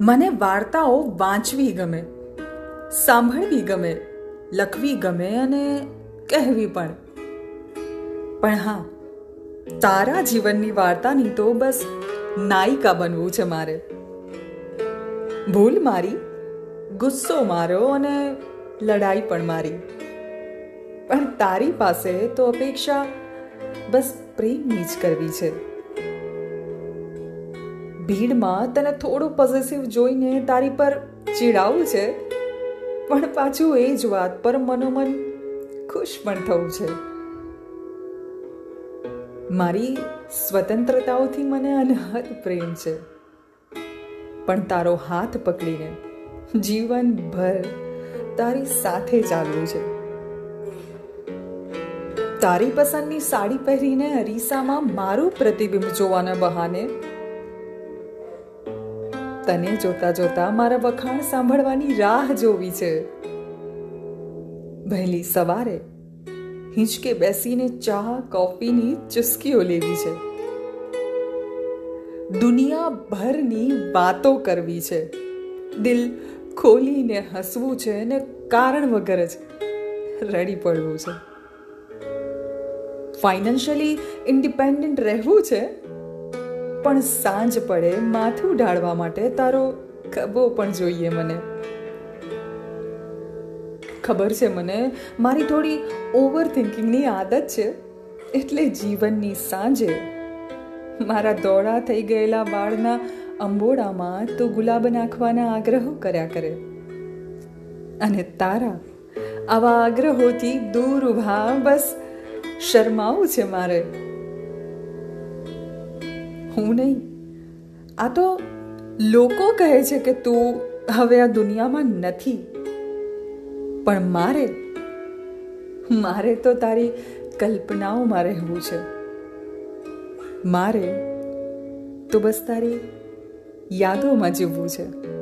મને વાર્તાઓ વાંચવી ગમે, સાંભળવી ગમે, લખવી ગમે અને કહેવી પણ. પણ હા, તારા જીવનની વાર્તાની તો બસ નાયિકા બનવું છે મારે. ભૂલ મારી, ગુસ્સો મારો અને લડાઈ પણ મારી. પણ તારી પાસે તો અપેક્ષા બસ પ્રેમની જ કરવી છે. ભીડમાં તને થોડું પોઝિટિવ જોઈને તારી પર ચીડાવું છે? પણ પાછું એ જ વાત પર મનોમન ખુશ પણ થવું છે. મારી સ્વતંત્રતાઓથી મને અનહદ પ્રેમ છે. પણ તારો હાથ પકડીને જીવનભર તારી સાથે ચાલવું છે. તારી પસંદની સાડી પહેરીને અરીસામાં મારું પ્રતિબિંબ જોવાના બહાને તને જોતા જોતા મારા વખાણ સાંભળવાની રાહ જોવી છે. વહેલી સવારે હિંચકે બેસીને ચા, કોફીની ચુસ્કીઓ લેવી છે. દુનિયાભરની વાતો કરવી છે. દિલ ખોલીને હસવું છે ને કારણ વગર જ રડી પડવું છે. ફાઇનાન્શિયલી ઇન્ડિપેન્ડન્ટ રહેવું છે? પણ સાંજ પડે માથું ઢાળવા માટે તારો ખબો પણ જોઈએ મને. ખબર છે મને, મારી થોડી ઓવર થિંકિંગની આદત છે. એટલે જીવનની સાંજે મારા દોડા થઈ ગયેલા વાળના અંબોડામાં તું ગુલાબ નાખવાના આગ્રહો કર્યા કરે. અને તારા આવા આગ્રહોથી દૂર ઊભા, બસ શરમાવું છે મારે. હું નહીં. આ તો લોકો કહે છે કે તું હવે આ દુનિયામાં નથી. પણ મારે મારે તો તારી કલ્પનાઓમાં રહેવું છે. મારે તો બસ તારી યાદોમાં જીવવું છે.